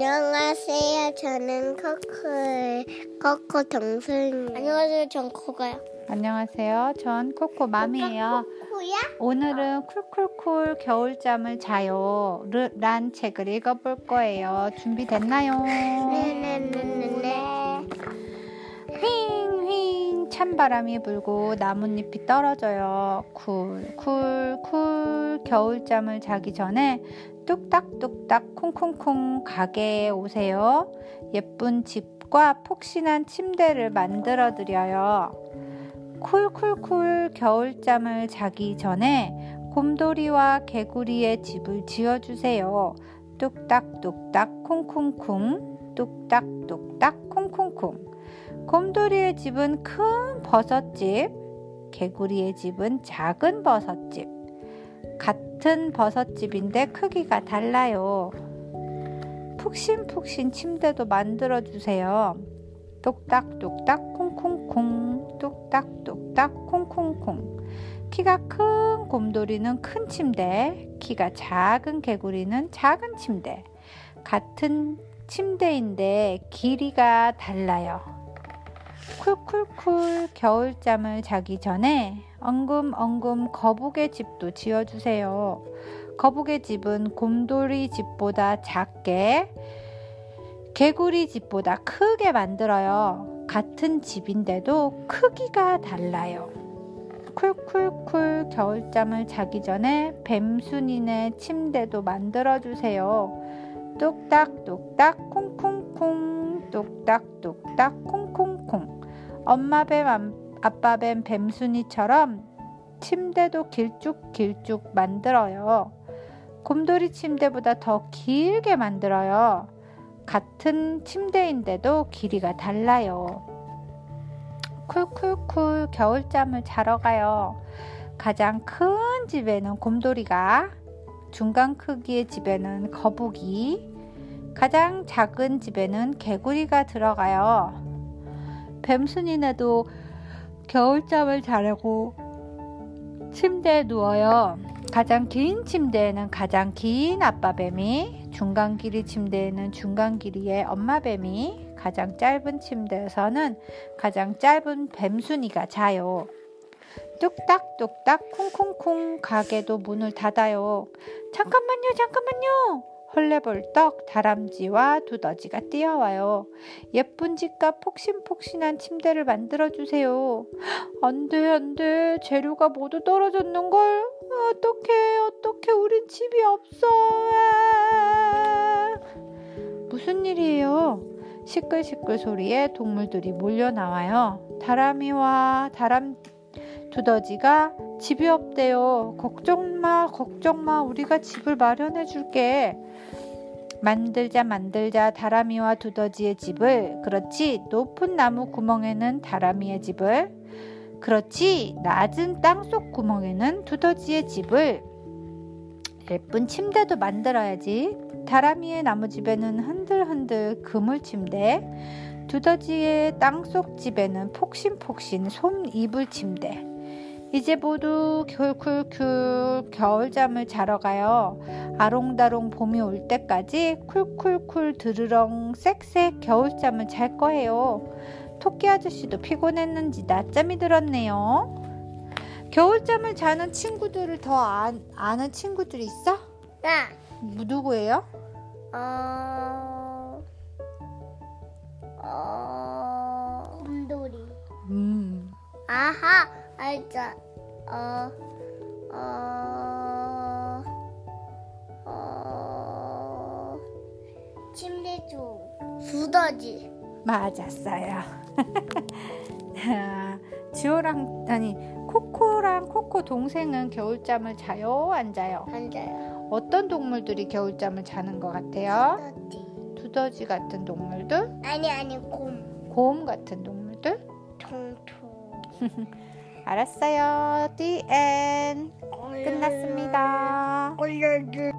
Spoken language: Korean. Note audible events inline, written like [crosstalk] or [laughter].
안녕하세요. 저는 코코의 코코 동생. 안녕하세요. 전 코가요. 안녕하세요. 전 코코맘이에요. 코야? 오늘은 쿨쿨쿨 겨울잠을 자요. 르- 란 책을 읽어볼 거예요. 준비됐나요? 네네네네. 휘잉휘잉 찬바람이 불고 나뭇잎이 떨어져요. 쿨쿨쿨 겨울잠을 자기 전에 뚝딱뚝딱 콩콩콩 가게에 오세요. 예쁜 집과 폭신한 침대를 만들어 드려요. 쿨쿨쿨 겨울잠을 자기 전에 곰돌이와 개구리의 집을 지어주세요. 뚝딱뚝딱 콩콩콩 뚝딱뚝딱 콩콩콩 곰돌이의 집은 큰 버섯집, 개구리의 집은 작은 버섯집. 같은 버섯집인데 크기가 달라요. 푹신푹신 침대도 만들어 주세요. 똑딱똑딱 콩콩콩 똑딱똑딱 콩콩콩 키가 큰 곰돌이는 큰 침대 키가 작은 개구리는 작은 침대 같은 침대인데 길이가 달라요 쿨쿨쿨 겨울잠을 자기 전에 엉금엉금 거북의 집도 지어주세요 거북의 집은 곰돌이 집보다 작게 개구리 집보다 크게 만들어요. 같은 집인데도 크기가 달라요. 쿨쿨쿨 겨울잠을 자기 전에 뱀순이네 침대도 만들어주세요. 뚝딱뚝딱 콩콩콩 뚝딱뚝딱 콩콩콩 엄마 뱀 아빠 뱀 뱀순이처럼 침대도 길쭉길쭉 만들어요. 곰돌이 침대보다 더 길게 만들어요. 같은 침대인데도 길이가 달라요. 쿨쿨쿨 겨울잠을 자러 가요. 가장 큰 집에는 곰돌이가, 중간 크기의 집에는 거북이, 가장 작은 집에는 개구리가 들어가요. 뱀순이네도 겨울잠을 자려고 침대에 누워요. 가장 긴 침대에는 가장 긴 아빠뱀이, 중간 길이 침대에는 중간 길이의 엄마뱀이, 가장 짧은 침대에서는 가장 짧은 뱀순이가 자요. 뚝딱뚝딱 콩콩콩 가게도 문을 닫아요. 잠깐만요, 잠깐만요. 헐레벌떡 다람쥐와 두더지가 뛰어와요. 예쁜 집과 폭신폭신한 침대를 만들어주세요. 안 돼, 안 돼. 재료가 모두 떨어졌는걸? 어떡해, 어떡해. 우린 집이 없어. 아. 무슨 일이에요? 시끌시끌 소리에 동물들이 몰려 나와요. 다람이와 다람 두더지가 집이 없대요. 걱정 마, 걱정 마. 우리가 집을 마련해 줄게. 만들자 만들자. 다람이와 두더지의 집을. 그렇지. 높은 나무 구멍에는 다람이의 집을. 그렇지. 낮은 땅속 구멍에는 두더지의 집을. 예쁜 침대도 만들어야지. 다람이의 나무집에는 흔들흔들 그물 침대. 두더지의 땅속 집에는 폭신폭신 솜 이불 침대 이제 모두 쿨쿨쿨 겨울잠을 자러 가요. 아롱다롱 봄이 올 때까지 쿨쿨쿨 드르렁 쌕쌕 겨울잠을 잘 거예요. 토끼 아저씨도 피곤했는지 낮잠이 들었네요. 겨울잠을 자는 친구들을 더 아, 아는 친구들이 있어? 나. 누구예요? 어. 어. 곰돌이. 음, 아하. 알자. 어. 어. 어. 침대주. 두더지. 맞았어요. [laughs] 지호랑 아니 코코랑 코코 동생은 겨울잠을 자요, 안 자요? 앉아요. 어떤 동물들이 겨울잠을 자는 것 같아요? 두더지. 두더지 같은 동물들, 아니 아니 곰. 곰 같은 동물들. 통통. [laughs] 알았어요. The end. 끝났습니다. 올려주.